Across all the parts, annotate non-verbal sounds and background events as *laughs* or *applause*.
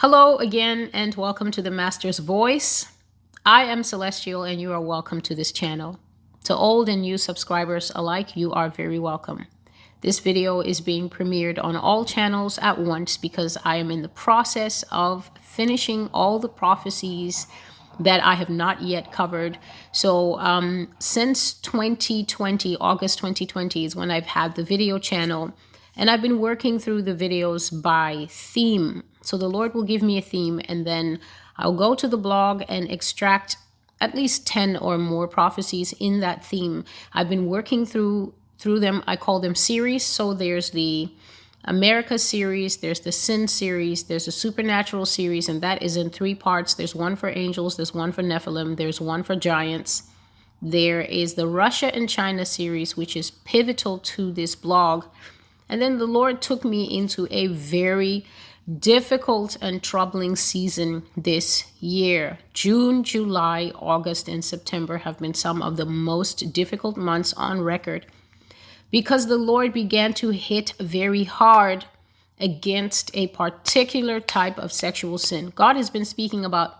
Hello again, and welcome to the Master's Voice. I am Celestial, and you are welcome to this channel. To old and new subscribers alike, you are very welcome. This video is being premiered on all channels at once because I am in the process of finishing all the prophecies that I have not yet covered. So, um, since 2020, August 2020 is when I've had the video channel, and I've been working through the videos by theme. So the Lord will give me a theme, and then I'll go to the blog and extract at least 10 or more prophecies in that theme. I've been working through through them. I call them series. So there's the America series, there's the Sin series, there's a Supernatural series, and that is in three parts. There's one for angels, there's one for Nephilim, there's one for giants. There is the Russia and China series, which is pivotal to this blog. And then the Lord took me into a very difficult and troubling season this year. June, July, August, and September have been some of the most difficult months on record because the Lord began to hit very hard against a particular type of sexual sin. God has been speaking about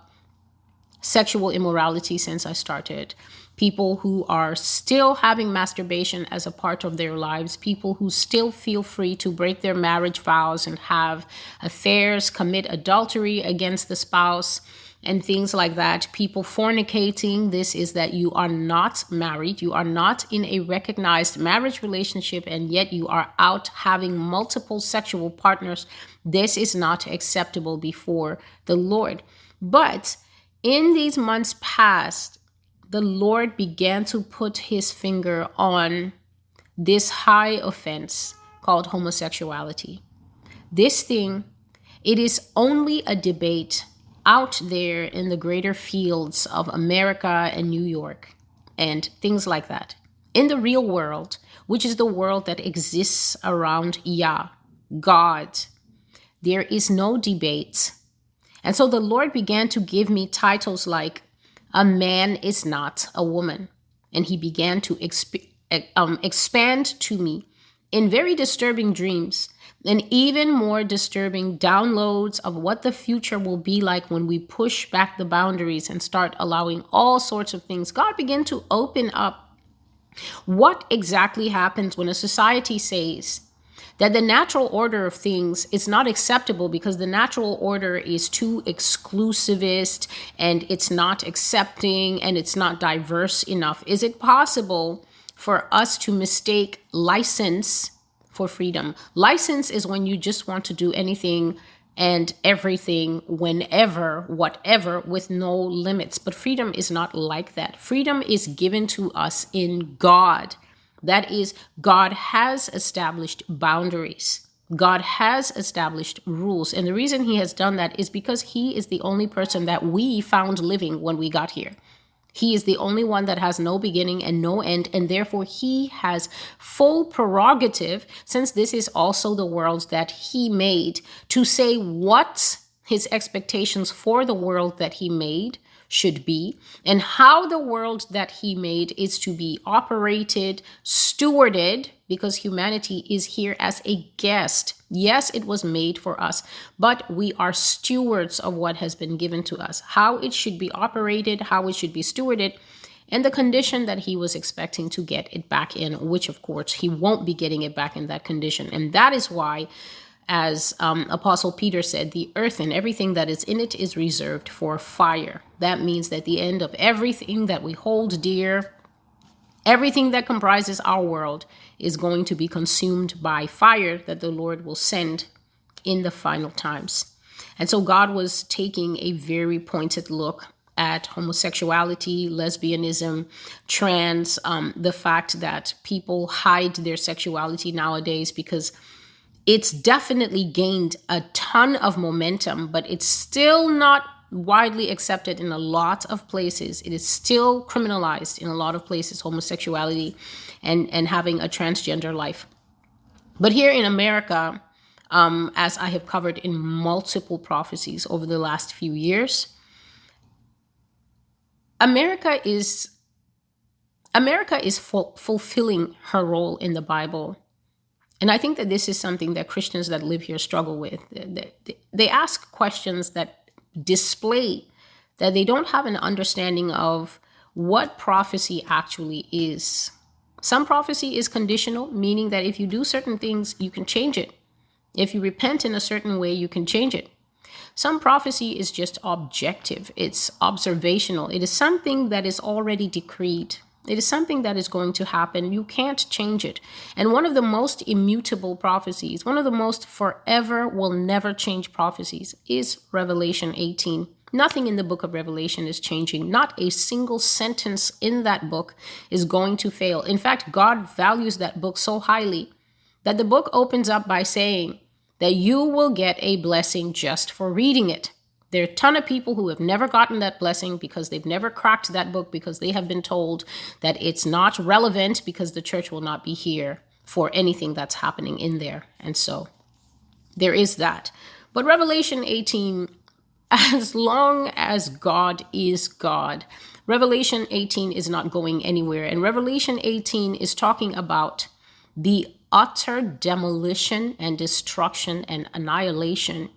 sexual immorality since I started people who are still having masturbation as a part of their lives, people who still feel free to break their marriage vows and have affairs, commit adultery against the spouse, and things like that. People fornicating, this is that you are not married, you are not in a recognized marriage relationship, and yet you are out having multiple sexual partners. This is not acceptable before the Lord. But in these months past, the Lord began to put his finger on this high offense called homosexuality. This thing, it is only a debate out there in the greater fields of America and New York and things like that. In the real world, which is the world that exists around Yah, God, there is no debate. And so the Lord began to give me titles like a man is not a woman. And he began to exp- um, expand to me in very disturbing dreams and even more disturbing downloads of what the future will be like when we push back the boundaries and start allowing all sorts of things. God began to open up what exactly happens when a society says that the natural order of things is not acceptable because the natural order is too exclusivist and it's not accepting and it's not diverse enough. Is it possible for us to mistake license for freedom? License is when you just want to do anything and everything, whenever, whatever, with no limits. But freedom is not like that. Freedom is given to us in God. That is, God has established boundaries. God has established rules. And the reason he has done that is because he is the only person that we found living when we got here. He is the only one that has no beginning and no end, and therefore he has full prerogative, since this is also the world that he made, to say what his expectations for the world that he made should be and how the world that he made is to be operated, stewarded, because humanity is here as a guest. Yes, it was made for us, but we are stewards of what has been given to us, how it should be operated, how it should be stewarded. And the condition that he was expecting to get it back in, which of course he won't be getting it back in that condition. And that is why as um, Apostle Peter said, the earth and everything that is in it is reserved for fire. That means that the end of everything that we hold dear, everything that comprises our world, is going to be consumed by fire that the Lord will send in the final times. And so God was taking a very pointed look at homosexuality, lesbianism, trans, um, the fact that people hide their sexuality nowadays because it's definitely gained a ton of momentum, but it's still not widely accepted in a lot of places. It is still criminalized in a lot of places, homosexuality and, and having a transgender life. But here in America, um, as I have covered in multiple prophecies over the last few years, America is America is fulfilling her role in the Bible And I think that this is something that Christians that live here struggle with. They ask questions that display that they don't have an understanding of what prophecy actually is. Some prophecy is conditional, meaning that if you do certain things, you can change it. If you repent in a certain way, you can change it. Some prophecy is just objective, it's observational, it is something that is already decreed. It is something that is going to happen. You can't change it. And one of the most immutable prophecies, one of the most forever will never change prophecies is Revelation 18. Nothing in the book of Revelation is changing. Not a single sentence in that book is going to fail. In fact, God values that book so highly that the book opens up by saying that you will get a blessing just for reading it. There are a ton of people who have never gotten that blessing because they've never cracked that book because they have been told that it's not relevant because the church will not be here for anything that's happening in there. And so there is that. But Revelation 18 as long as God is God. Revelation 18 is not going anywhere. And Revelation 18 is talking about the utter demolition and destruction and annihilation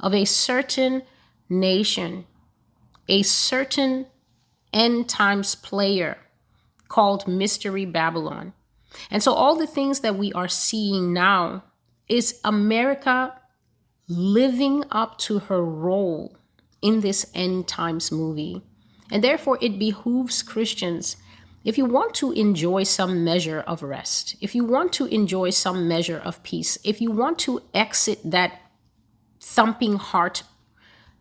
of a certain nation, a certain end times player called Mystery Babylon. And so, all the things that we are seeing now is America living up to her role in this end times movie. And therefore, it behooves Christians, if you want to enjoy some measure of rest, if you want to enjoy some measure of peace, if you want to exit that thumping heart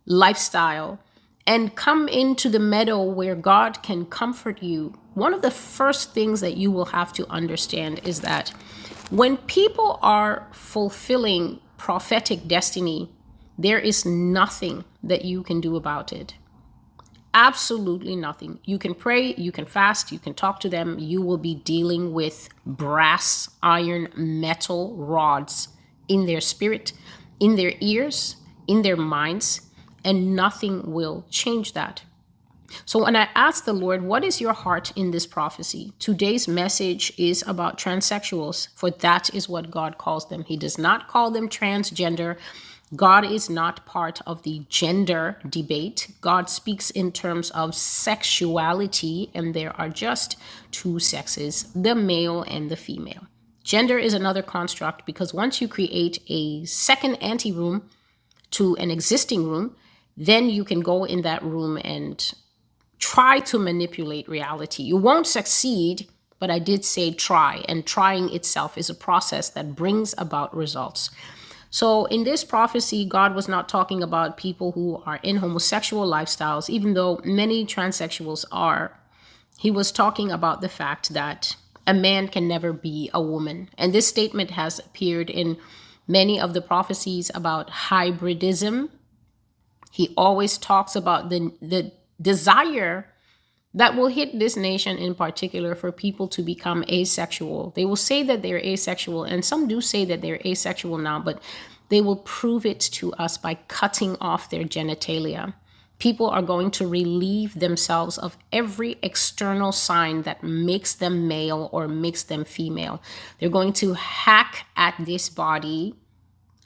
lifestyle and come into the meadow where God can comfort you, one of the first things that you will have to understand is that when people are fulfilling prophetic destiny, there is nothing that you can do about it. Absolutely nothing. You can pray, you can fast, you can talk to them. You will be dealing with brass, iron, metal rods in their spirit, in their ears, in their minds, and nothing will change that. So, when I asked the Lord, What is your heart in this prophecy? Today's message is about transsexuals, for that is what God calls them. He does not call them transgender. God is not part of the gender debate. God speaks in terms of sexuality, and there are just two sexes the male and the female. Gender is another construct because once you create a second anteroom to an existing room, then you can go in that room and try to manipulate reality. You won't succeed, but I did say try, and trying itself is a process that brings about results. So, in this prophecy, God was not talking about people who are in homosexual lifestyles, even though many transsexuals are. He was talking about the fact that a man can never be a woman. And this statement has appeared in many of the prophecies about hybridism. He always talks about the, the desire that will hit this nation in particular for people to become asexual. They will say that they're asexual, and some do say that they're asexual now, but they will prove it to us by cutting off their genitalia. People are going to relieve themselves of every external sign that makes them male or makes them female. They're going to hack at this body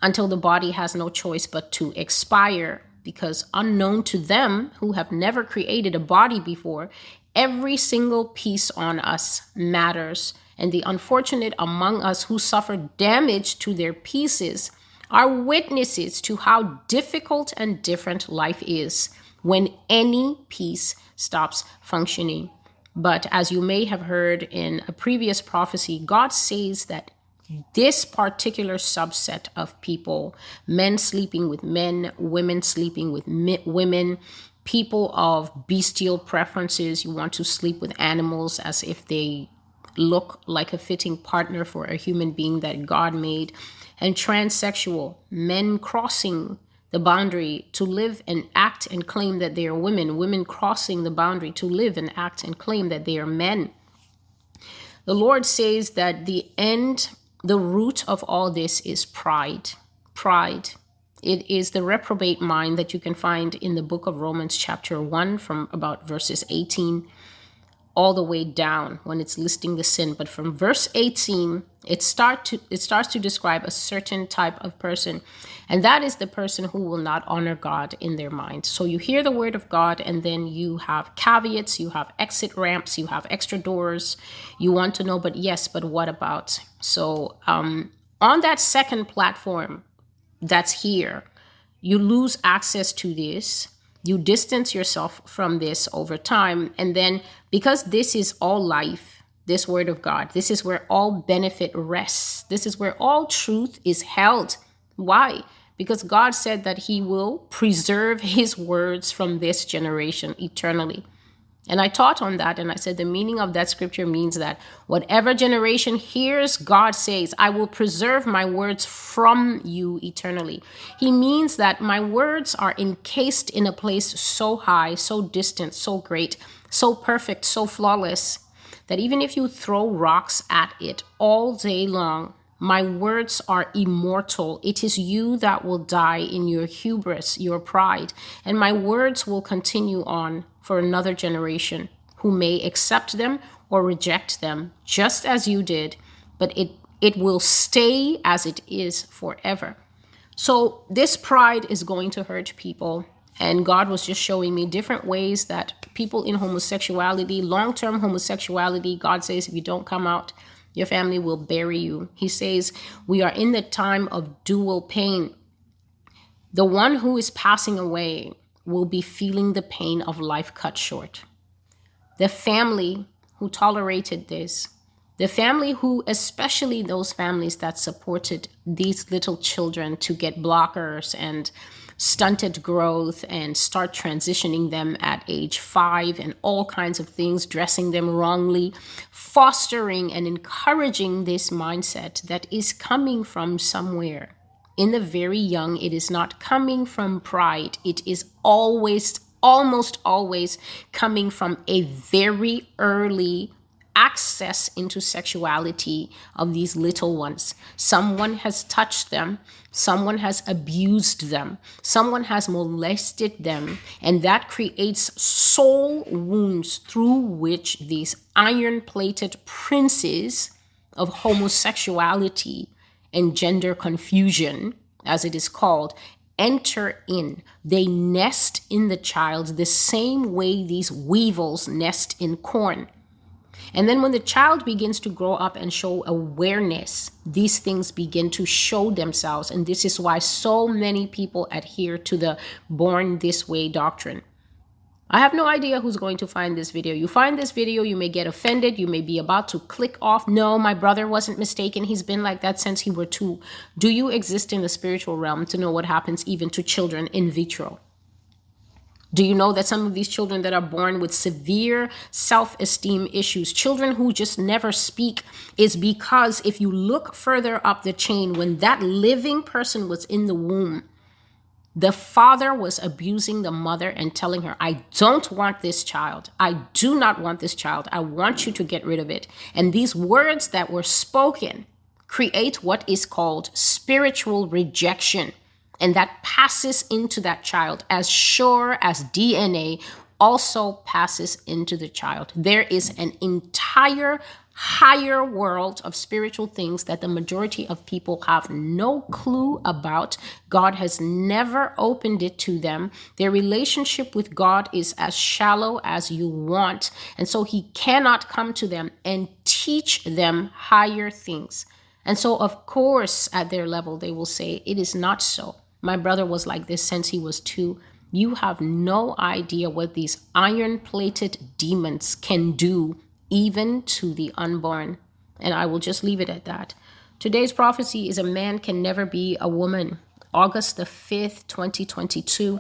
until the body has no choice but to expire because unknown to them who have never created a body before, every single piece on us matters. And the unfortunate among us who suffer damage to their pieces are witnesses to how difficult and different life is when any piece stops functioning. But as you may have heard in a previous prophecy, God says that this particular subset of people men sleeping with men, women sleeping with mi- women, people of bestial preferences, you want to sleep with animals as if they look like a fitting partner for a human being that God made, and transsexual men crossing the boundary to live and act and claim that they are women, women crossing the boundary to live and act and claim that they are men. The Lord says that the end the root of all this is pride. Pride. It is the reprobate mind that you can find in the book of Romans, chapter 1, from about verses 18 all the way down when it's listing the sin. But from verse 18, it start to it starts to describe a certain type of person. And that is the person who will not honor God in their mind. So you hear the word of God and then you have caveats, you have exit ramps, you have extra doors. You want to know, but yes, but what about? So um on that second platform that's here, you lose access to this you distance yourself from this over time. And then, because this is all life, this word of God, this is where all benefit rests. This is where all truth is held. Why? Because God said that He will preserve His words from this generation eternally. And I taught on that, and I said the meaning of that scripture means that whatever generation hears, God says, I will preserve my words from you eternally. He means that my words are encased in a place so high, so distant, so great, so perfect, so flawless, that even if you throw rocks at it all day long, my words are immortal. It is you that will die in your hubris, your pride, and my words will continue on for another generation who may accept them or reject them, just as you did, but it, it will stay as it is forever. So, this pride is going to hurt people. And God was just showing me different ways that people in homosexuality, long term homosexuality, God says, if you don't come out, your family will bury you. He says, We are in the time of dual pain. The one who is passing away will be feeling the pain of life cut short. The family who tolerated this, the family who, especially those families that supported these little children to get blockers and stunted growth and start transitioning them at age five and all kinds of things, dressing them wrongly, fostering and encouraging this mindset that is coming from somewhere. In the very young, it is not coming from pride, it is always, almost always coming from a very early access into sexuality of these little ones. Someone has touched them, someone has abused them, someone has molested them, and that creates soul wounds through which these iron plated princes of homosexuality and gender confusion, as it is called, enter in. They nest in the child the same way these weevils nest in corn. And then when the child begins to grow up and show awareness, these things begin to show themselves. And this is why so many people adhere to the born this way doctrine. I have no idea who's going to find this video. You find this video, you may get offended, you may be about to click off. No, my brother wasn't mistaken. He's been like that since he were two. Do you exist in the spiritual realm to know what happens even to children in vitro? Do you know that some of these children that are born with severe self esteem issues, children who just never speak, is because if you look further up the chain, when that living person was in the womb, the father was abusing the mother and telling her, I don't want this child. I do not want this child. I want you to get rid of it. And these words that were spoken create what is called spiritual rejection and that passes into that child as sure as DNA also passes into the child. There is an entire higher world of spiritual things that the majority of people have no clue about. God has never opened it to them. Their relationship with God is as shallow as you want. And so he cannot come to them and teach them higher things. And so, of course, at their level, they will say, It is not so. My brother was like this since he was two. You have no idea what these iron plated demons can do, even to the unborn. And I will just leave it at that. Today's prophecy is a man can never be a woman. August the 5th, 2022.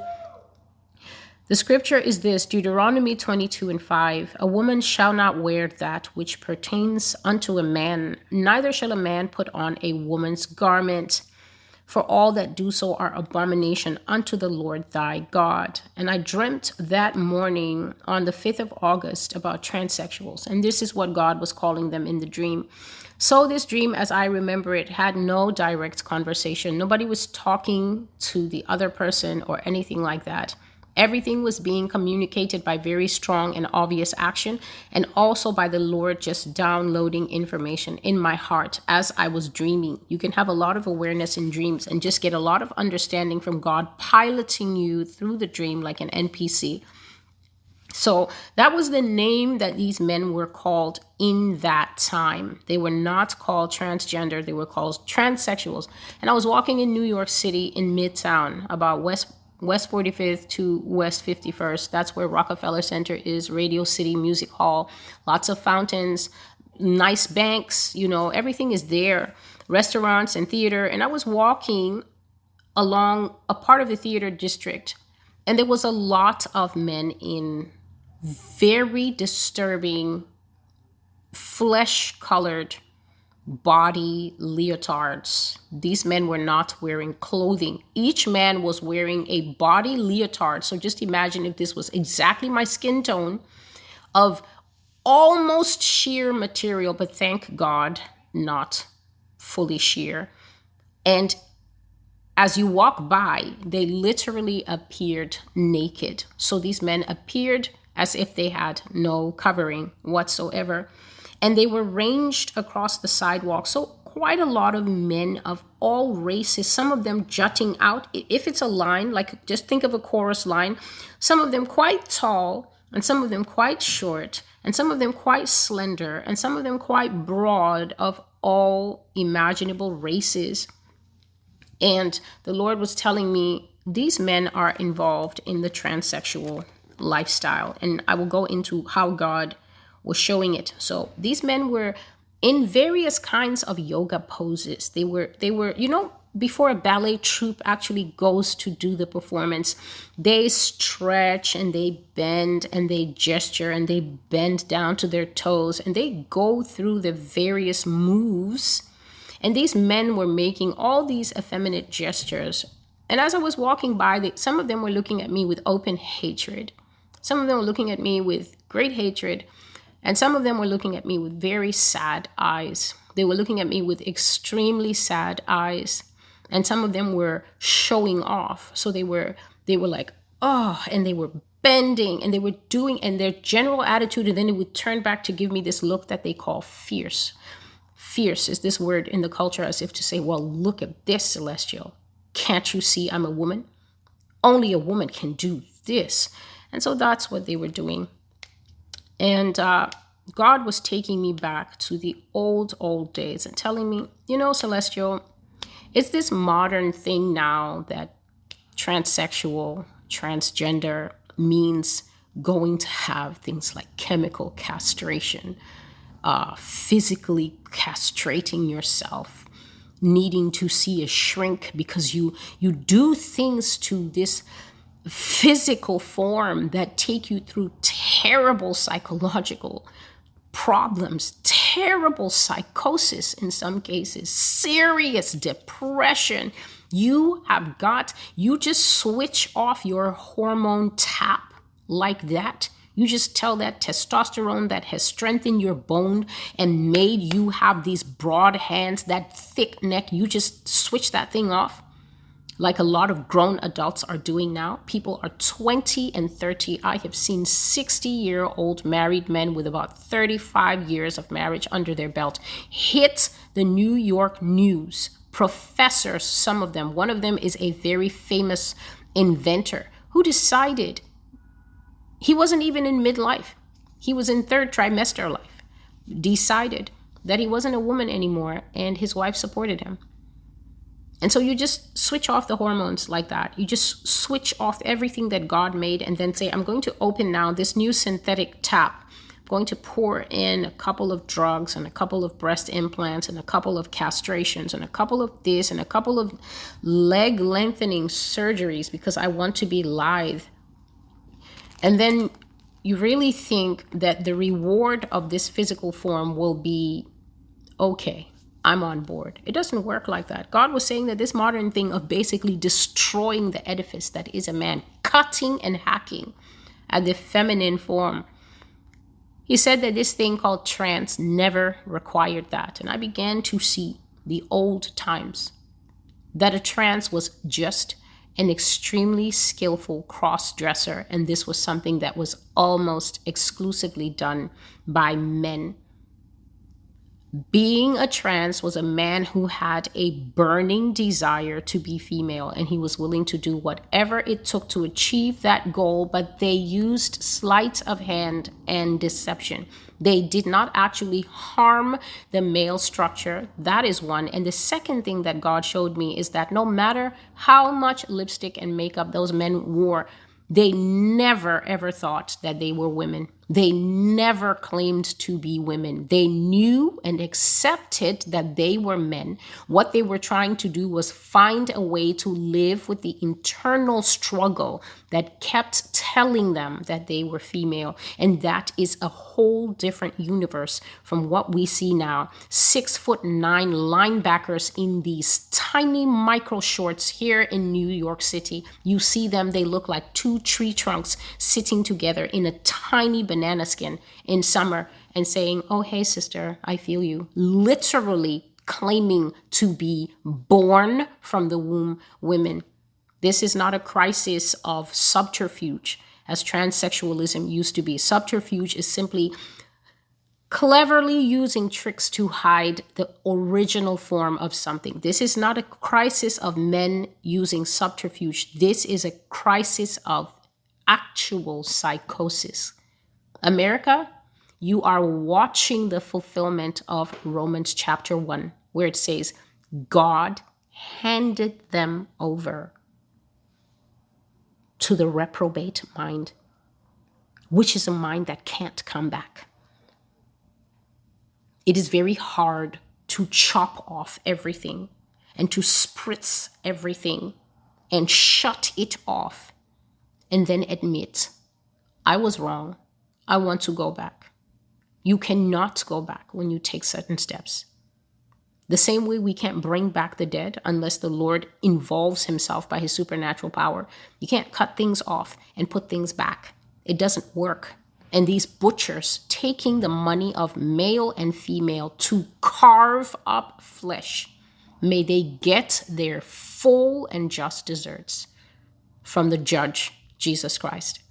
The scripture is this Deuteronomy 22 and 5 A woman shall not wear that which pertains unto a man, neither shall a man put on a woman's garment for all that do so are abomination unto the Lord thy God. And I dreamt that morning on the 5th of August about transsexuals, and this is what God was calling them in the dream. So, this dream, as I remember it, had no direct conversation. Nobody was talking to the other person or anything like that. Everything was being communicated by very strong and obvious action, and also by the Lord just downloading information in my heart as I was dreaming. You can have a lot of awareness in dreams and just get a lot of understanding from God piloting you through the dream like an NPC. So that was the name that these men were called in that time. They were not called transgender, they were called transsexuals. And I was walking in New York City in Midtown, about West West 45th to West 51st. That's where Rockefeller Center is, Radio City Music Hall, lots of fountains, nice banks, you know, everything is there, restaurants and theater. And I was walking along a part of the theater district, and there was a lot of men in very disturbing flesh colored body leotards. These men were not wearing clothing. Each man was wearing a body leotard. So just imagine if this was exactly my skin tone of almost sheer material, but thank God, not fully sheer. And as you walk by, they literally appeared naked. So these men appeared as if they had no covering whatsoever. And they were ranged across the sidewalk. So, quite a lot of men of all races, some of them jutting out. If it's a line, like just think of a chorus line, some of them quite tall, and some of them quite short, and some of them quite slender, and some of them quite broad of all imaginable races. And the Lord was telling me these men are involved in the transsexual lifestyle. And I will go into how God was showing it. So these men were in various kinds of yoga poses. They were they were, you know, before a ballet troupe actually goes to do the performance, they stretch and they bend and they gesture and they bend down to their toes and they go through the various moves. And these men were making all these effeminate gestures. And as I was walking by, they, some of them were looking at me with open hatred. Some of them were looking at me with great hatred, and some of them were looking at me with very sad eyes. They were looking at me with extremely sad eyes, and some of them were showing off. So they were they were like, "Oh," and they were bending and they were doing and their general attitude and then it would turn back to give me this look that they call fierce. Fierce is this word in the culture as if to say, "Well, look at this celestial. Can't you see I'm a woman? Only a woman can do this." And so that's what they were doing. And uh, God was taking me back to the old, old days and telling me, you know, Celestial, it's this modern thing now that transsexual, transgender means going to have things like chemical castration, uh, physically castrating yourself, needing to see a shrink because you you do things to this physical form that take you through terrible psychological problems, terrible psychosis in some cases, serious depression. You have got, you just switch off your hormone tap like that. You just tell that testosterone that has strengthened your bone and made you have these broad hands, that thick neck, you just switch that thing off like a lot of grown adults are doing now. People are 20 and 30. I have seen 60 year old married men with about 35 years of marriage under their belt hit the New York news. Professors, some of them, one of them is a very famous inventor who decided he wasn't even in midlife, he was in third trimester life, decided that he wasn't a woman anymore, and his wife supported him. And so you just switch off the hormones like that. You just switch off everything that God made and then say, I'm going to open now this new synthetic tap. I'm going to pour in a couple of drugs and a couple of breast implants and a couple of castrations and a couple of this and a couple of leg lengthening surgeries because I want to be lithe. And then you really think that the reward of this physical form will be okay I'm on board. It doesn't work like that. God was saying that this modern thing of basically destroying the edifice that is a man, cutting and hacking at the feminine form. He said that this thing called trans never required that. And I began to see the old times that a trans was just an extremely skillful cross dresser, and this was something that was almost exclusively done by men. Being a trans was a man who had a burning desire to be female, and he was willing to do whatever it took to achieve that goal, but they used sleight of hand and deception. They did not actually harm the male structure. That is one. And the second thing that God showed me is that no matter how much lipstick and makeup those men wore, they never ever thought that they were women. They never claimed to be women. They knew and accepted that they were men. What they were trying to do was find a way to live with the internal struggle that kept telling them that they were female. And that is a whole different universe from what we see now. Six foot nine linebackers in these tiny micro shorts here in New York City. You see them, they look like two tree trunks sitting together in a tiny banana skin in summer and saying, Oh, hey, sister, I feel you. Literally claiming to be born from the womb women. This is not a crisis of subterfuge, as transsexualism used to be. Subterfuge is simply cleverly using tricks to hide the original form of something. This is not a crisis of men using subterfuge. This is a crisis of actual psychosis. America, you are watching the fulfillment of Romans chapter 1, where it says, God handed them over to the reprobate mind, which is a mind that can't come back. It is very hard to chop off everything and to spritz everything and shut it off and then admit, I was wrong. I want to go back. You cannot go back when you take certain steps. The same way we can't bring back the dead unless the Lord involves himself by his supernatural power. You can't cut things off and put things back. It doesn't work. And these butchers taking the money of male and female to carve up flesh, may they get their full and just deserts from the judge, Jesus Christ.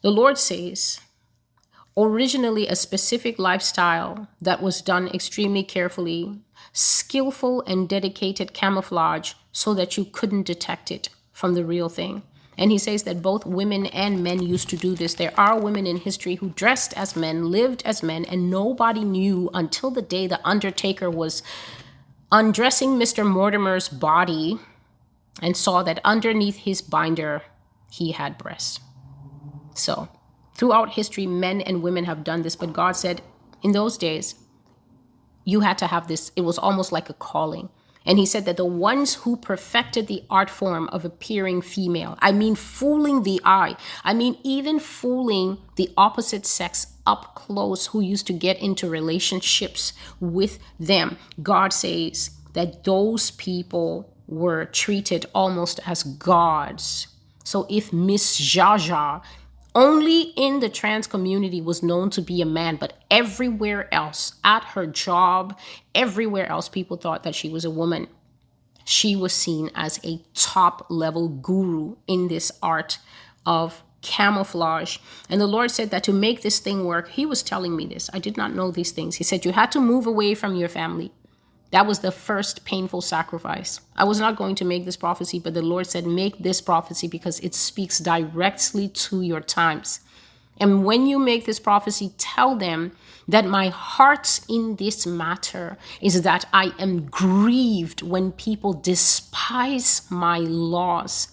The Lord says, originally a specific lifestyle that was done extremely carefully, skillful and dedicated camouflage so that you couldn't detect it from the real thing. And he says that both women and men used to do this. There are women in history who dressed as men, lived as men, and nobody knew until the day the Undertaker was undressing Mr. Mortimer's body and saw that underneath his binder, he had breasts. So, throughout history, men and women have done this, but God said in those days, you had to have this, it was almost like a calling. And he said that the ones who perfected the art form of appearing female, I mean, fooling the eye, I mean, even fooling the opposite sex up close who used to get into relationships with them, God says that those people were treated almost as gods. So if Miss Jaja only in the trans community was known to be a man, but everywhere else, at her job, everywhere else, people thought that she was a woman. She was seen as a top level guru in this art of camouflage. And the Lord said that to make this thing work, He was telling me this. I did not know these things. He said, You had to move away from your family. That was the first painful sacrifice. I was not going to make this prophecy, but the Lord said, Make this prophecy because it speaks directly to your times. And when you make this prophecy, tell them that my heart in this matter is that I am grieved when people despise my laws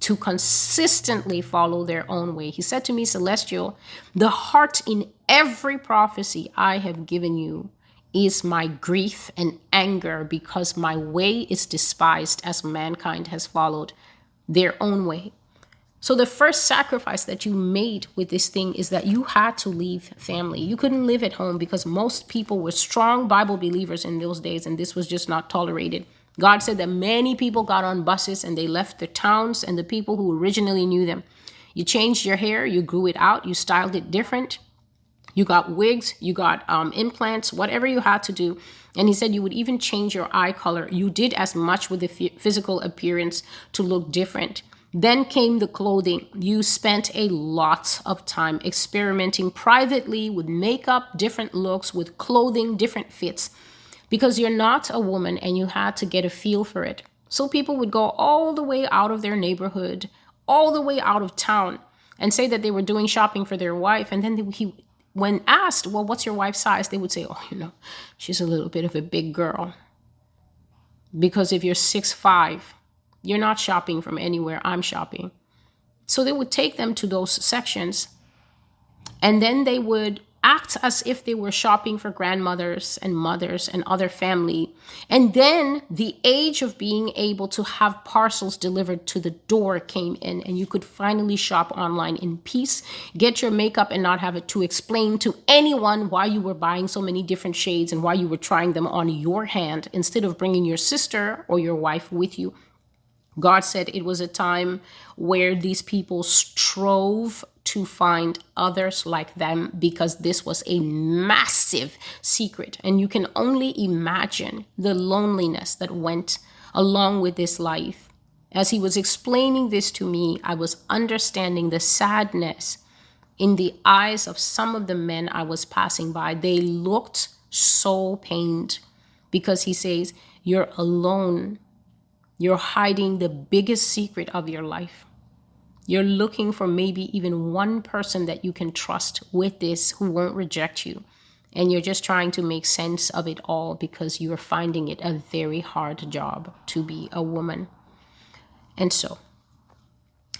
to consistently follow their own way. He said to me, Celestial, the heart in every prophecy I have given you is my grief and anger because my way is despised as mankind has followed their own way. So, the first sacrifice that you made with this thing is that you had to leave family. You couldn't live at home because most people were strong Bible believers in those days, and this was just not tolerated. God said that many people got on buses and they left their towns and the people who originally knew them. You changed your hair, you grew it out, you styled it different, You got wigs, you got um, implants, whatever you had to do. And he said you would even change your eye color. You did as much with the f- physical appearance to look different. Then came the clothing. You spent a lot of time experimenting privately with makeup, different looks, with clothing, different fits, because you're not a woman and you had to get a feel for it. So people would go all the way out of their neighborhood, all the way out of town, and say that they were doing shopping for their wife. And then they, he, when asked, well, what's your wife's size? They would say, oh, you know, she's a little bit of a big girl. Because if you're six five, you're not shopping from anywhere I'm shopping. So they would take them to those sections and then they would act as if they were shopping for grandmothers and mothers and other family. And then the age of being able to have parcels delivered to the door came in, and you could finally shop online in peace, get your makeup, and not have it to explain to anyone why you were buying so many different shades and why you were trying them on your hand instead of bringing your sister or your wife with you. God said it was a time where these people strove to find others like them because this was a massive secret. And you can only imagine the loneliness that went along with this life. As he was explaining this to me, I was understanding the sadness in the eyes of some of the men I was passing by. They looked so pained because he says, You're alone. You're hiding the biggest secret of your life. You're looking for maybe even one person that you can trust with this who won't reject you. And you're just trying to make sense of it all because you're finding it a very hard job to be a woman. And so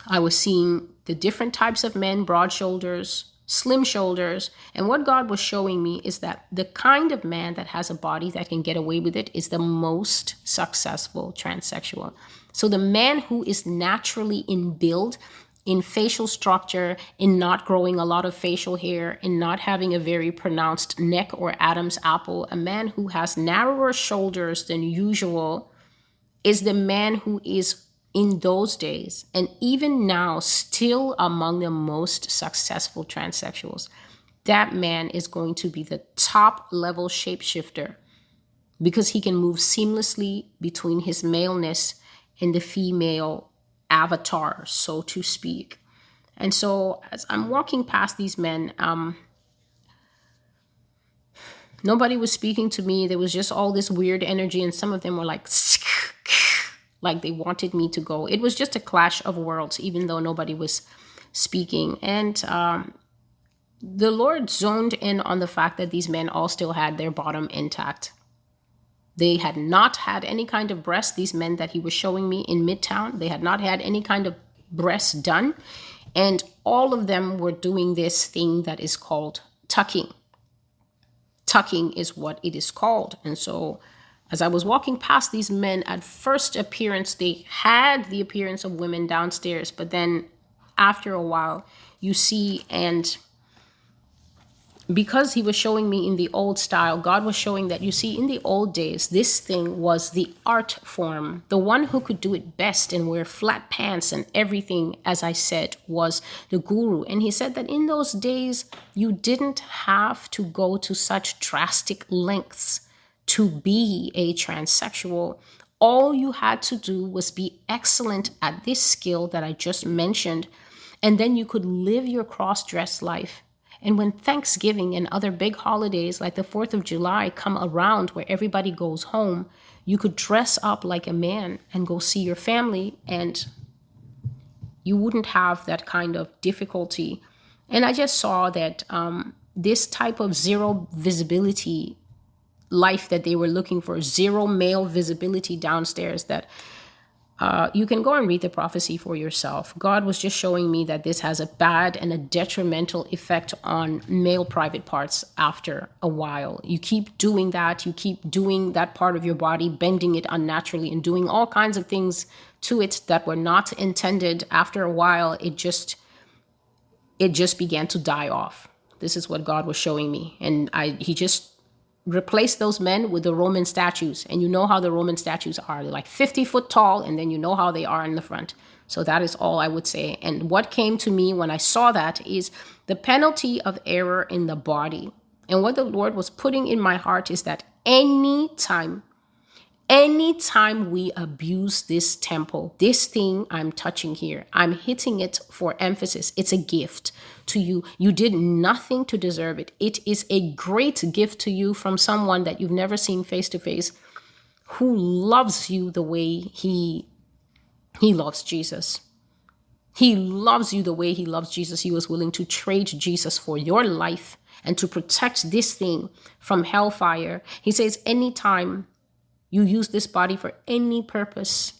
I was seeing the different types of men, broad shoulders, slim shoulders. And what God was showing me is that the kind of man that has a body that can get away with it is the most successful transsexual. So the man who is naturally in build, in facial structure, in not growing a lot of facial hair, in not having a very pronounced neck or Adam's apple, a man who has narrower shoulders than usual is the man who is in those days and even now still among the most successful transsexuals. That man is going to be the top level shapeshifter because he can move seamlessly between his maleness in the female avatar, so to speak. And so as I'm walking past these men, um, nobody was speaking to me. There was just all this weird energy, and some of them were like, *laughs* like they wanted me to go. It was just a clash of worlds, even though nobody was speaking. And um, the Lord zoned in on the fact that these men all still had their bottom intact. They had not had any kind of breast, these men that he was showing me in Midtown, they had not had any kind of breast done. And all of them were doing this thing that is called tucking. Tucking is what it is called. And so, as I was walking past these men, at first appearance, they had the appearance of women downstairs, but then after a while, you see and because he was showing me in the old style, God was showing that you see, in the old days, this thing was the art form. The one who could do it best and wear flat pants and everything, as I said, was the guru. And he said that in those days, you didn't have to go to such drastic lengths to be a transsexual. All you had to do was be excellent at this skill that I just mentioned, and then you could live your cross dress life and when Thanksgiving and other big holidays like the 4th of July come around where everybody goes home, you could dress up like a man and go see your family, and you wouldn't have that kind of difficulty. And I just saw that um, this type of zero visibility life that they were looking for, zero male visibility downstairs, that uh, you can go and read the prophecy for yourself. God was just showing me that this has a bad and a detrimental effect on male private parts after a while. You keep doing that, you keep doing that part of your body, bending it unnaturally, and doing all kinds of things to it that were not intended. After a while, it just it just began to die off. This is what God was showing me, and I he just replace those men with the Roman statues. And you know how the Roman statues are. They're like 50 foot tall, and then you know how they are in the front. So that is all I would say. And what came to me when I saw that is the penalty of error in the body. And what the Lord was putting in my heart is that any time anytime we abuse this temple, this thing I'm touching here, I'm hitting it for emphasis. It's a gift to you. You did nothing to deserve it. It is a great gift to you from someone that you've never seen face to face who loves you the way he he loves Jesus. He loves you the way he loves Jesus. He was willing to trade Jesus for your life and to protect this thing from hellfire. He says anytime you use this body for any purpose.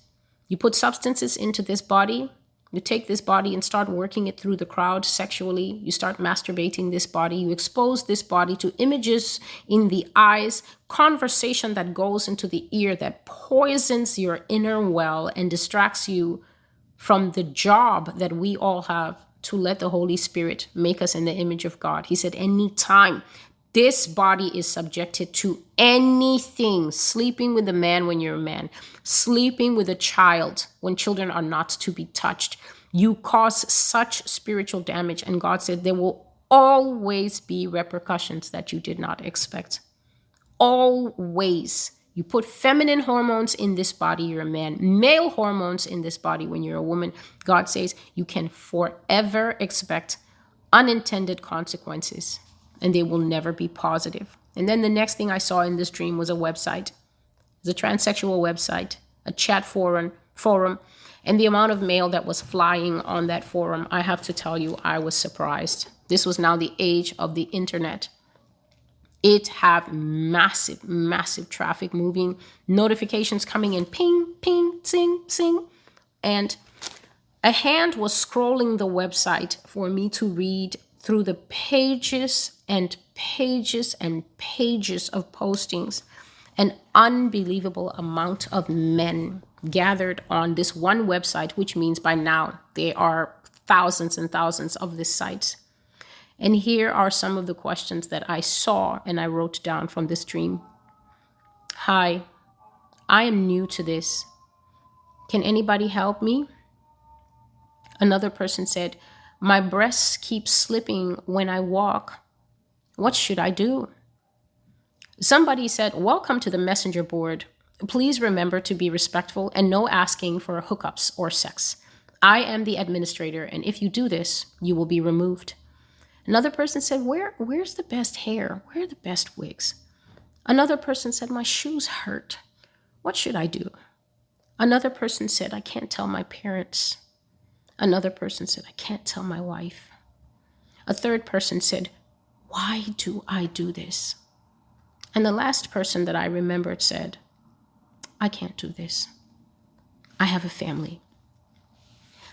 You put substances into this body. You take this body and start working it through the crowd sexually. You start masturbating this body. You expose this body to images in the eyes, conversation that goes into the ear that poisons your inner well and distracts you from the job that we all have to let the Holy Spirit make us in the image of God. He said, anytime this body is subjected to anything sleeping with a man when you're a man, sleeping with a child when children are not to be touched. You cause such spiritual damage. And God said there will always be repercussions that you did not expect. Always. You put feminine hormones in this body, you're a man. Male hormones in this body when you're a woman. God says you can forever expect unintended consequences and they will never be positive. And then the next thing I saw in this dream was a website. It was a transsexual website, a chat forum, forum, and the amount of mail that was flying on that forum, I have to tell you, I was surprised. This was now the age of the internet. It had massive, massive traffic moving, notifications coming in, ping, ping, sing, sing, and a hand was scrolling the website for me to read through the pages and pages and pages of postings, an unbelievable amount of men gathered on this one website, which means by now there are thousands and thousands of this site. And here are some of the questions that I saw and I wrote down from this dream. Hi, I am new to this. Can anybody help me? Another person said, My breasts keep slipping when I walk. What should I do? Somebody said, Welcome to the messenger board. Please remember to be respectful and no asking for hookups or sex. I am the administrator, and if you do this, you will be removed. Another person said, Where where's the best hair? Where are the best wigs? Another person said, My shoes hurt. What should I do? Another person said, I can't tell my parents. Another person said, I can't tell my wife. A third person said, why do I do this? And the last person that I remembered said, I can't do this. I have a family.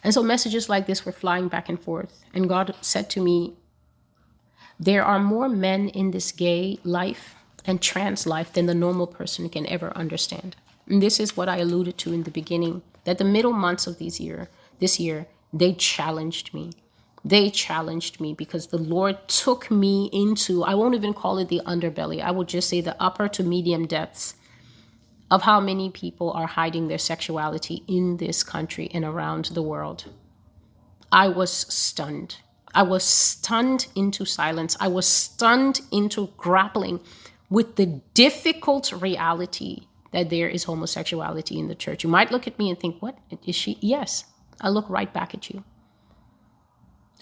And so messages like this were flying back and forth. And God said to me, There are more men in this gay life and trans life than the normal person can ever understand. And this is what I alluded to in the beginning that the middle months of this year, this year, they challenged me they challenged me because the Lord took me into, I won't even call it the underbelly, I would just say the upper to medium depths of how many people are hiding their sexuality in this country and around the world. I was stunned. I was stunned into silence. I was stunned into grappling with the difficult reality that there is homosexuality in the church. You might look at me and think, What is she? Yes, I look right back at you.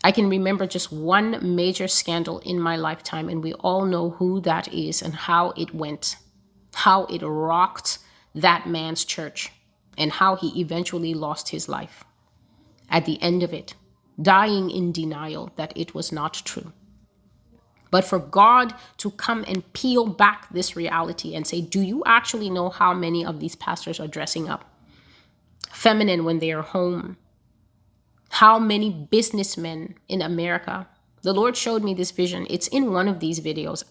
I can remember just one major scandal in my lifetime, and we all know who that is and how it went, how it rocked that man's church, and how he eventually lost his life. At the end of it, dying in denial that it was not true. But for God to come and peel back this reality and say, Do you actually know how many of these pastors are dressing up? Feminine when they are home, how many businessmen in America, the Lord showed me this vision. It's in one of these videos,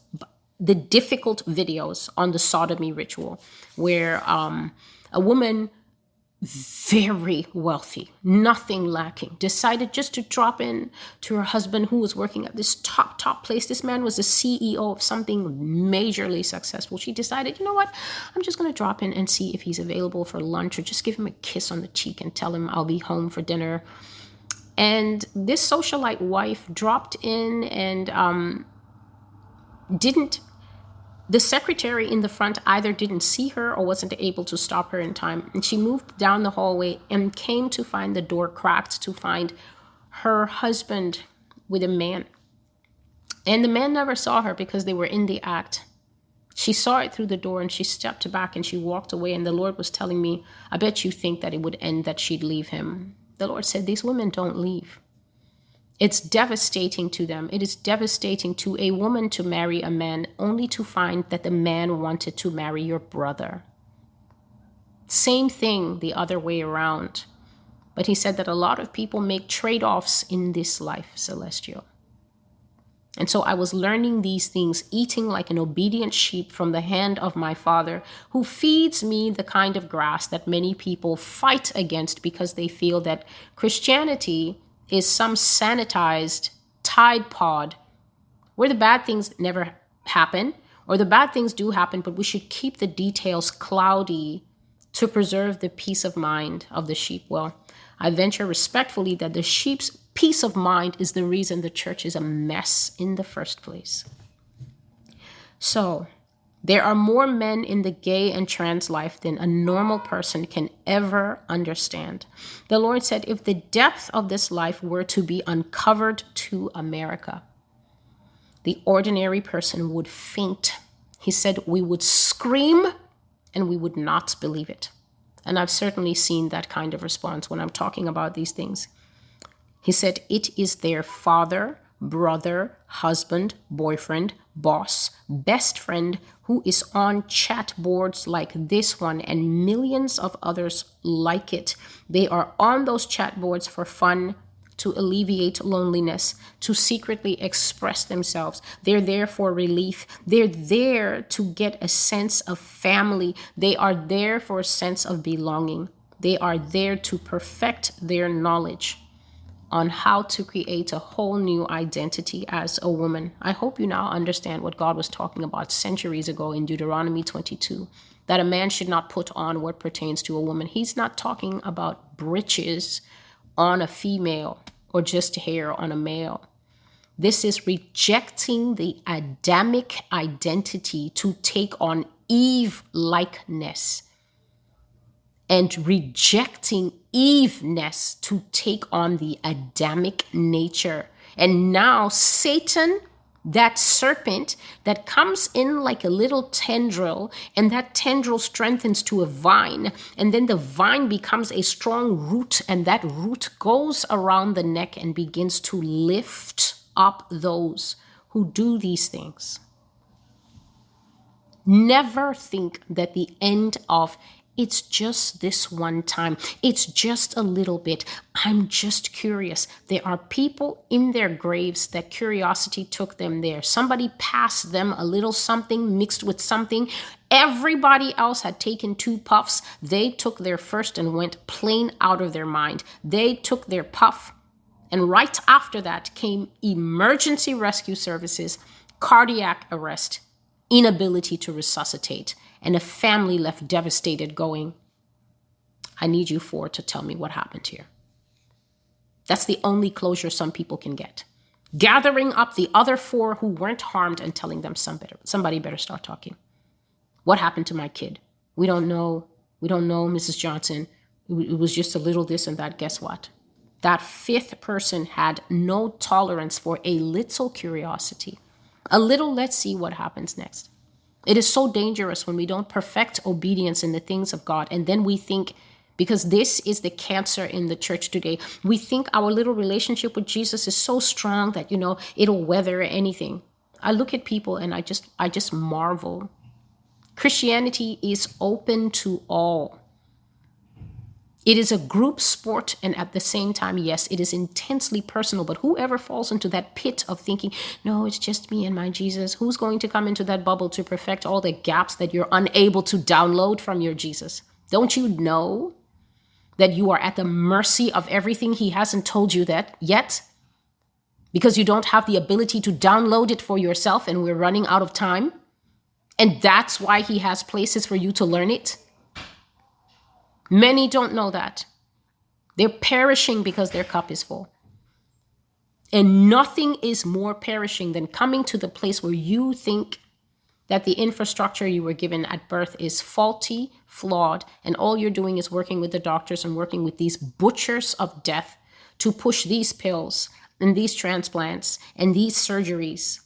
the difficult videos on the sodomy ritual, where um, a woman very wealthy, nothing lacking, decided just to drop in to her husband who was working at this top, top place. This man was the CEO of something majorly successful. She decided, you know what? I'm just going to drop in and see if he's available for lunch or just give him a kiss on the cheek and tell him I'll be home for dinner. And this socialite wife dropped in and um, didn't the secretary in the front either didn't see her or wasn't able to stop her in time. And she moved down the hallway and came to find the door cracked to find her husband with a man. And the man never saw her because they were in the act. She saw it through the door and she stepped back and she walked away. And the Lord was telling me, I bet you think that it would end that she'd leave him. The Lord said, These women don't leave. It's devastating to them. It is devastating to a woman to marry a man only to find that the man wanted to marry your brother. Same thing the other way around. But he said that a lot of people make trade offs in this life, Celestial. And so I was learning these things, eating like an obedient sheep from the hand of my father, who feeds me the kind of grass that many people fight against because they feel that Christianity is some sanitized Tide Pod where the bad things never happen, or the bad things do happen, but we should keep the details cloudy to preserve the peace of mind of the sheep. Well, I venture respectfully that the sheep's peace of mind is the reason the church is a mess in the first place. So, there are more men in the gay and trans life than a normal person can ever understand. The Lord said, if the depth of this life were to be uncovered to America, the ordinary person would faint. He said, we would scream and we would not believe it. And I've certainly seen that kind of response when I'm talking about these things. He said, It is their father, brother, husband, boyfriend, boss, best friend who is on chat boards like this one and millions of others like it. They are on those chat boards for fun, to alleviate loneliness, to secretly express themselves. They're there for relief. They're there to get a sense of family. They are there for a sense of belonging. They are there to perfect their knowledge on how to create a whole new identity as a woman. I hope you now understand what God was talking about centuries ago in Deuteronomy 22 that a man should not put on what pertains to a woman. He's not talking about breeches on a female or just hair on a male. This is rejecting the Adamic identity to take on Eve likeness and rejecting Eveness to take on the Adamic nature. And now Satan, that serpent that comes in like a little tendril, and that tendril strengthens to a vine, and then the vine becomes a strong root, and that root goes around the neck and begins to lift up those who do these things. Never think that the end of it's just this one time. It's just a little bit. I'm just curious. There are people in their graves that curiosity took them there. Somebody passed them a little something mixed with something. Everybody else had taken two puffs. They took their first and went plain out of their mind. They took their puff. And right after that came emergency rescue services, cardiac arrest, inability to resuscitate and a family left devastated, going, I need you four to tell me what happened here. That's the only closure some people can get. Gathering up the other four who weren't harmed and telling them some better, somebody better start talking. What happened to my kid? We don't know. We don't know, Mrs. Johnson. It was just a little this and that. Guess what? That fifth person had no tolerance for a little curiosity. A little, let's see what happens next. It is so dangerous when we don't perfect obedience in the things of God and then we think, because this is the cancer in the church today, we think our little relationship with Jesus is so strong that, you know, it'll weather anything. I look at people and I just I just marvel. Christianity is open to all. It is a group sport, and at the same time, yes, it is intensely personal. But whoever falls into that pit of thinking, no, it's just me and my Jesus, who's going to come into that bubble to perfect all the gaps that you're unable to download from your Jesus? Don't you know that you are at the mercy of everything he hasn't told you that yet because you don't have the ability to download it for yourself and we're running out of time and that's why he has places for you to learn it many don't know that. They're perishing because their cup is full. And nothing is more perishing than coming to the place where you think that the infrastructure you were given at birth is faulty, flawed, and all you're doing is working with the doctors and working with these butchers of death to push these pills and these transplants and these surgeries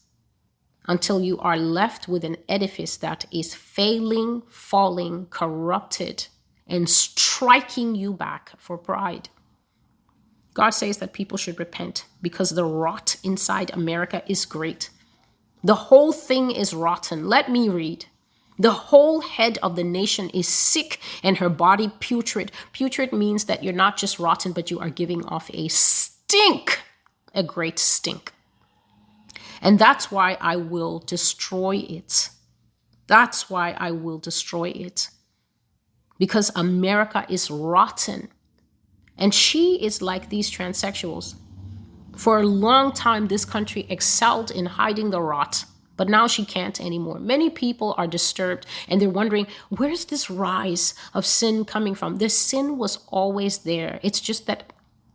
until you are left with an edifice that is failing, falling, corrupted, and striking you back for pride. God says that people should repent because the rot inside America is great. The whole thing is rotten. Let me read. The whole head of the nation is sick and her body putrid. Putrid means that you're not just rotten, but you are giving off a stink, a great stink. And that's why I will destroy it. That's why I will destroy it. Because America is rotten. And she is like these transsexuals. For a long time, this country excelled in hiding the rot, but now she can't anymore. Many people are disturbed and they're wondering where's this rise of sin coming from? This sin was always there. It's just that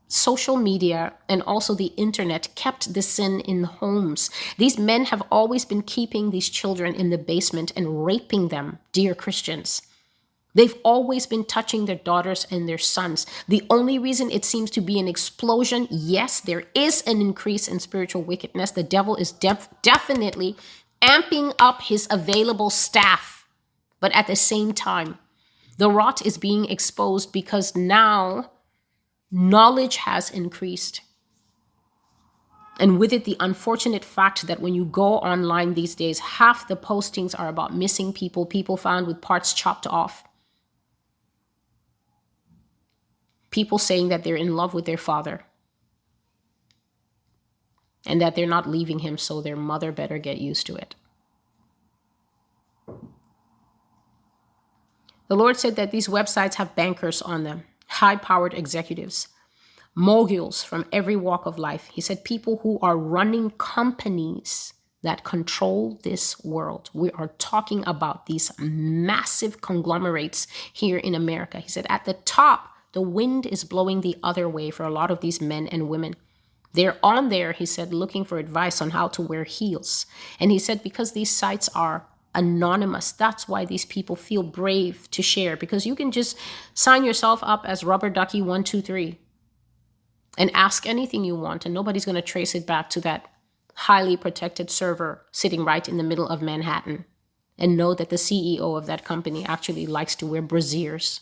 social media and also the internet kept the sin in homes. These men have always been keeping these children in the basement and raping them, dear Christians. They've always been touching their daughters and their sons. The only reason it seems to be an explosion, yes, there is an increase in spiritual wickedness. The devil is def- definitely amping up his available staff. But at the same time, the rot is being exposed because now knowledge has increased. And with it, the unfortunate fact that when you go online these days, half the postings are about missing people, people found with parts chopped off. People saying that they're in love with their father and that they're not leaving him, so their mother better get used to it. The Lord said that these websites have bankers on them, high powered executives, moguls from every walk of life. He said people who are running companies that control this world. We are talking about these massive conglomerates here in America. He said at the top the wind is blowing the other way for a lot of these men and women. They're on there, he said, looking for advice on how to wear heels. And he said, because these sites are anonymous, that's why these people feel brave to share, because you can just sign yourself up as Rubber Ducky 123 and ask anything you want, and nobody's going to trace it back to that highly protected server sitting right in the middle of Manhattan. And know that the CEO of that company actually likes to wear brassieres.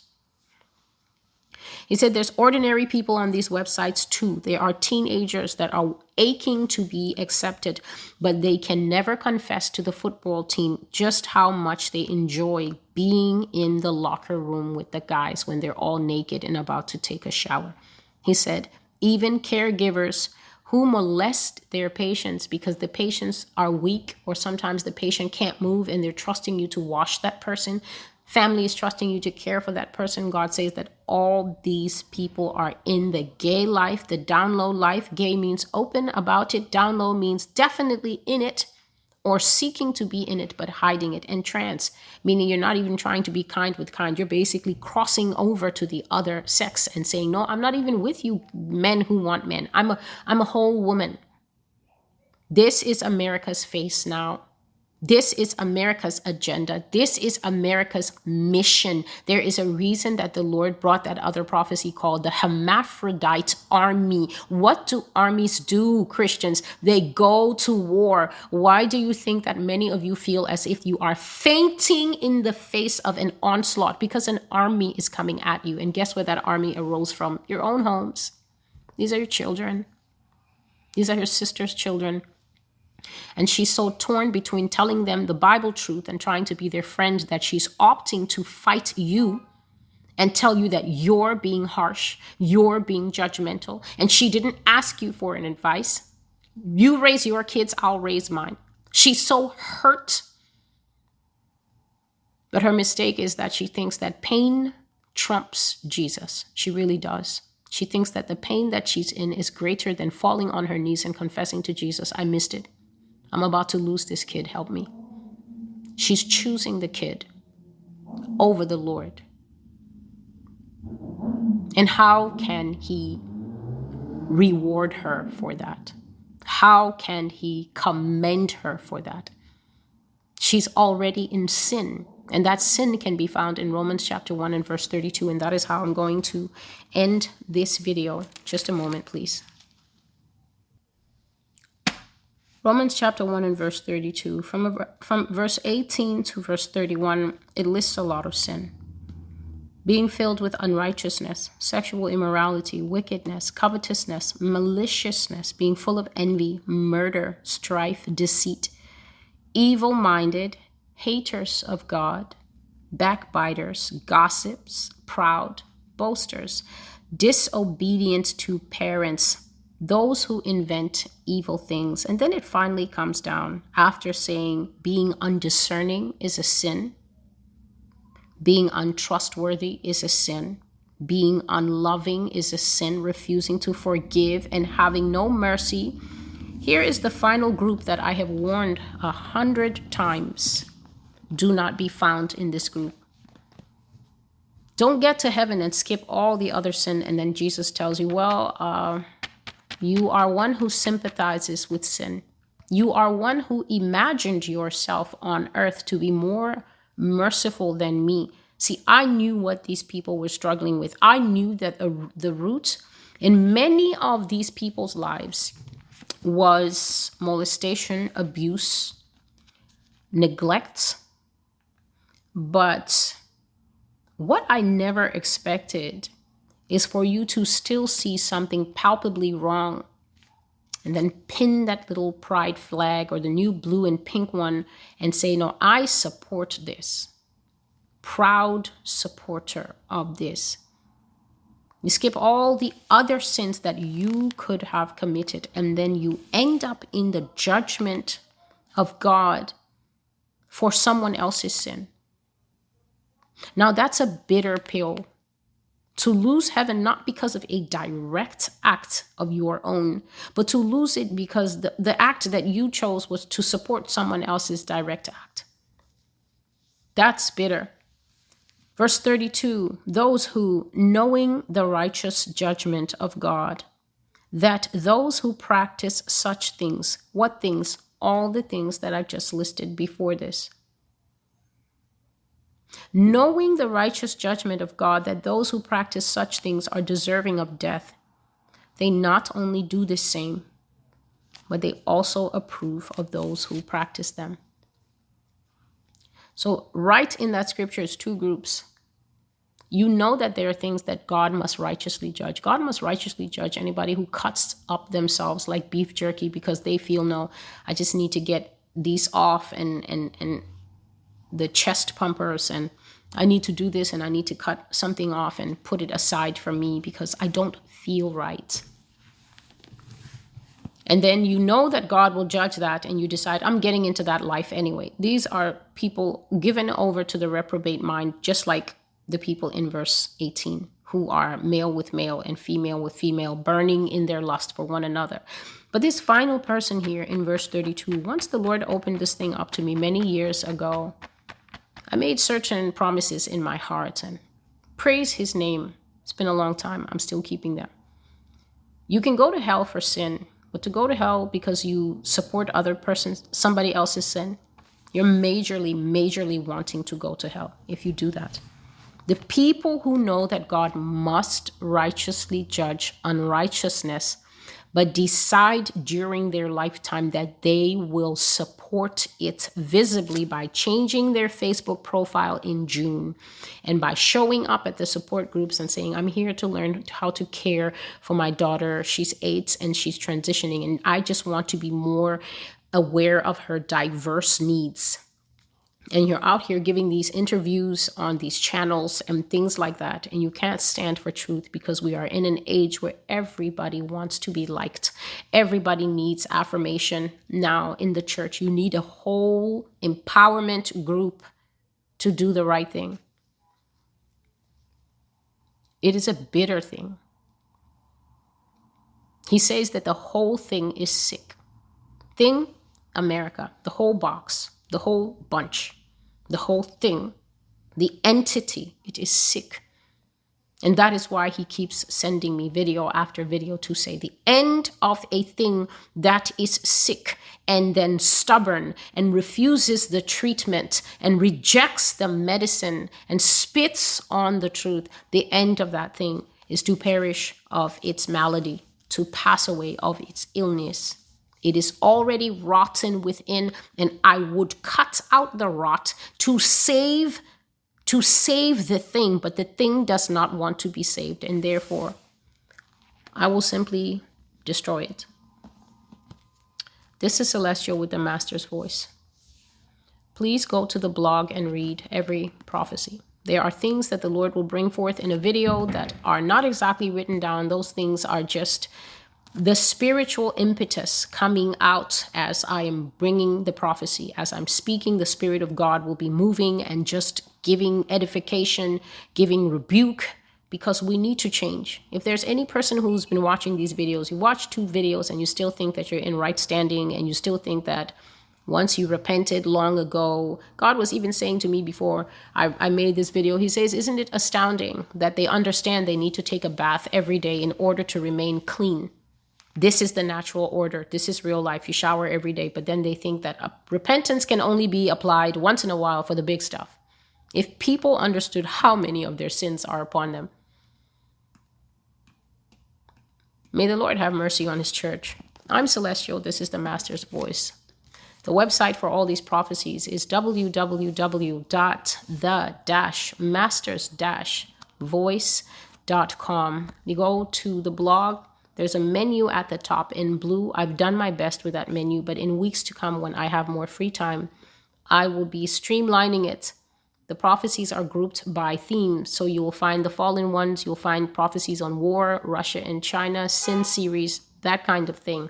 He said there's ordinary people on these websites too. There are teenagers that are aching to be accepted, but they can never confess to the football team just how much they enjoy being in the locker room with the guys when they're all naked and about to take a shower. He said, even caregivers who molest their patients because the patients are weak or sometimes the patient can't move and they're trusting you to wash that person family is trusting you to care for that person. God says that all these people are in the gay life, the down low life. Gay means open about it, down low means definitely in it or seeking to be in it but hiding it. And trans, meaning you're not even trying to be kind with kind. You're basically crossing over to the other sex and saying, No, I'm not even with you men who want men. I'm a I'm a whole woman. This is America's face now. This is America's agenda. This is America's mission. There is a reason that the Lord brought that other prophecy called the hermaphrodite army. What do armies do, Christians? They go to war. Why do you think that many of you feel as if you are fainting in the face of an onslaught? Because an army is coming at you. And guess where that army arose from? Your own homes. These are your children. These are your sister's children. And she's so torn between telling them the Bible truth and trying to be their friend that she's opting to fight you and tell you that you're being harsh, you're being judgmental, and she didn't ask you for an advice. You raise your kids, I'll raise mine. She's so hurt. But her mistake is that she thinks that pain trumps Jesus. She really does. She thinks that the pain that she's in is greater than falling on her knees and confessing to Jesus, I missed it. I'm about to lose this kid. Help me. She's choosing the kid over the Lord. And how can he reward her for that? How can he commend her for that? She's already in sin. And that sin can be found in Romans chapter 1 and verse 32. And that is how I'm going to end this video. Just a moment, please. Romans chapter 1 and verse 32. From, from verse 18 to verse 31, it lists a lot of sin being filled with unrighteousness, sexual immorality, wickedness, covetousness, maliciousness, being full of envy, murder, strife, deceit, evil minded, haters of God, backbiters, gossips, proud, boasters, disobedient to parents, those who invent evil things. And then it finally comes down after saying being undiscerning is a sin being untrustworthy is a sin. Being unloving is a sin. Refusing to forgive and having no mercy. Here is the final group that I have warned a hundred times. Do not be found in this group. Don't get to heaven and skip all the other sin, and then Jesus tells you, well, uh, you are one who sympathizes with sin. You are one who imagined yourself on earth to be more merciful than me. See, I knew what these people were struggling with. I knew that the root in many of these people's lives was molestation, abuse, neglect. But what I never expected is for you to still see something palpably wrong and then pin that little pride flag or the new blue and pink one and say, No, I support this. Proud supporter of this. You skip all the other sins that you could have committed, and then you end up in the judgment of God for someone else's sin. Now, that's a bitter pill to lose heaven not because of a direct act of your own, but to lose it because the, the act that you chose was to support someone else's direct act. That's bitter. Verse 32 Those who, knowing the righteous judgment of God, that those who practice such things, what things? All the things that I've just listed before this knowing the righteous judgment of God that those who practice such things are deserving of death, they not only do the same, but they also approve of those who practice them. So, right in that scripture is two groups. You know that there are things that God must righteously judge. God must righteously judge anybody who cuts up themselves like beef jerky because they feel, no, I just need to get these off and and and the chest pumpers and I need to do this and I need to cut something off and put it aside for me because I don't feel right. And then you know that God will judge that and you decide, I'm getting into that life anyway. These are people given over to the reprobate mind, just like the people in verse 18, who are male with male and female with female, burning in their lust for one another. But this final person here in verse 32, once the Lord opened this thing up to me many years ago, I made certain promises in my heart and praise his name. It's been a long time. I'm still keeping them. You can go to hell for sin, but to go to hell because you support other persons, somebody else's sin, you're majorly, majorly wanting to go to hell if you do that. The people who know that God must righteously judge unrighteousness but decide during their lifetime that they will support it visibly by changing their Facebook profile in June and by showing up at the support groups and saying, I'm here to learn how to care for my daughter. She's eight and she's transitioning, and I just want to be more aware of her diverse needs and you're out here giving these interviews on these channels and things like that, and you can't stand for truth because we are in an age where everybody wants to be liked. Everybody needs affirmation. Now, in the church, you need a whole empowerment group to do the right thing. It is a bitter thing. He says that the whole thing is sick. Thing, America, the whole box, the whole bunch, the whole thing, the entity, it is sick. And that is why he keeps sending me video after video to say the end of a thing that is sick and then stubborn and refuses the treatment and rejects the medicine and spits on the truth. The end of that thing is to perish of its malady, to pass away of its illness. It is already rotten within, and I would cut out the rot to save to save the thing, but the thing does not want to be saved, and therefore I will simply destroy it. This is Celestial with the Master's voice. Please go to the blog and read every prophecy. There are things that the Lord will bring forth in a video that are not exactly written down. Those things are just the spiritual impetus coming out as I am bringing the prophecy, as I'm speaking, the Spirit of God will be moving and just giving edification, giving rebuke, because we need to change. If there's any person who's been watching these videos, you watch two videos and you still think that you're in right standing and you still think that once you repented long ago, God was even saying to me before I, I made this video, He says, Isn't it astounding that they understand they need to take a bath every day in order to remain clean? This is the natural order. This is real life. You shower every day, but then they think that uh, repentance can only be applied once in a while for the big stuff. If people understood how many of their sins are upon them, may the Lord have mercy on his church. I'm Celestial. This is the Master's Voice. The website for all these prophecies is www.the-masters-voice.com. You go to the blog, there's a menu at the top in blue. I've done my best with that menu, but in weeks to come, when I have more free time, I will be streamlining it. The prophecies are grouped by theme, so you will find the fallen ones, you'll find prophecies on war, Russia and China, sin series, that kind of thing.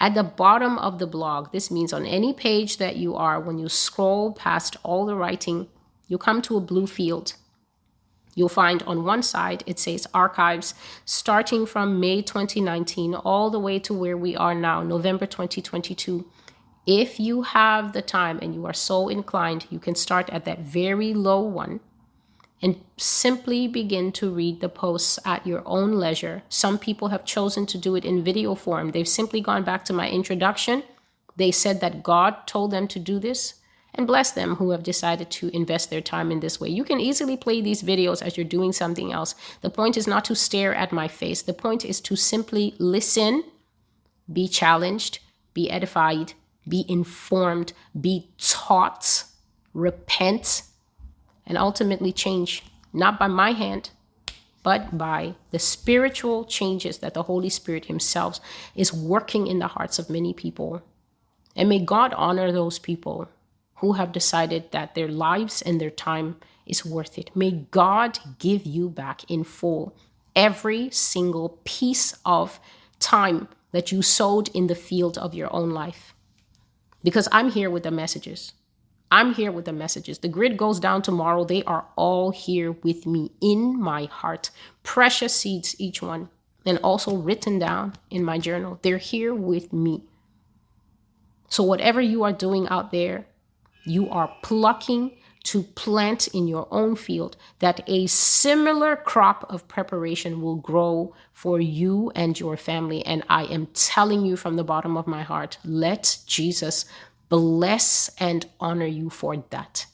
At the bottom of the blog, this means on any page that you are, when you scroll past all the writing, you come to a blue field. You'll find on one side it says archives starting from May 2019 all the way to where we are now, November 2022. If you have the time and you are so inclined, you can start at that very low one and simply begin to read the posts at your own leisure. Some people have chosen to do it in video form. They've simply gone back to my introduction. They said that God told them to do this and bless them who have decided to invest their time in this way. You can easily play these videos as you're doing something else. The point is not to stare at my face, the point is to simply listen, be challenged, be edified, be informed, be taught, repent, and ultimately change, not by my hand. But by the spiritual changes that the Holy Spirit Himself is working in the hearts of many people. And may God honor those people who have decided that their lives and their time is worth it. May God give you back in full every single piece of time that you sowed in the field of your own life. Because I'm here with the messages. I'm here with the messages. The grid goes down tomorrow. They are all here with me in my heart. Precious seeds, each one, and also written down in my journal. They're here with me. So, whatever you are doing out there, you are plucking to plant in your own field, that a similar crop of preparation will grow for you and your family. And I am telling you from the bottom of my heart, let Jesus bless and honor you for that.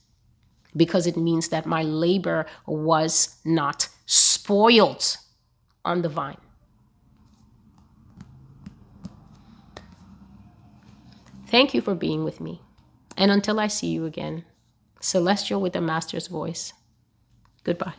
Because it means that my labor was not spoiled on the vine. Thank you for being with me. And until I see you again, celestial with the master's voice, goodbye.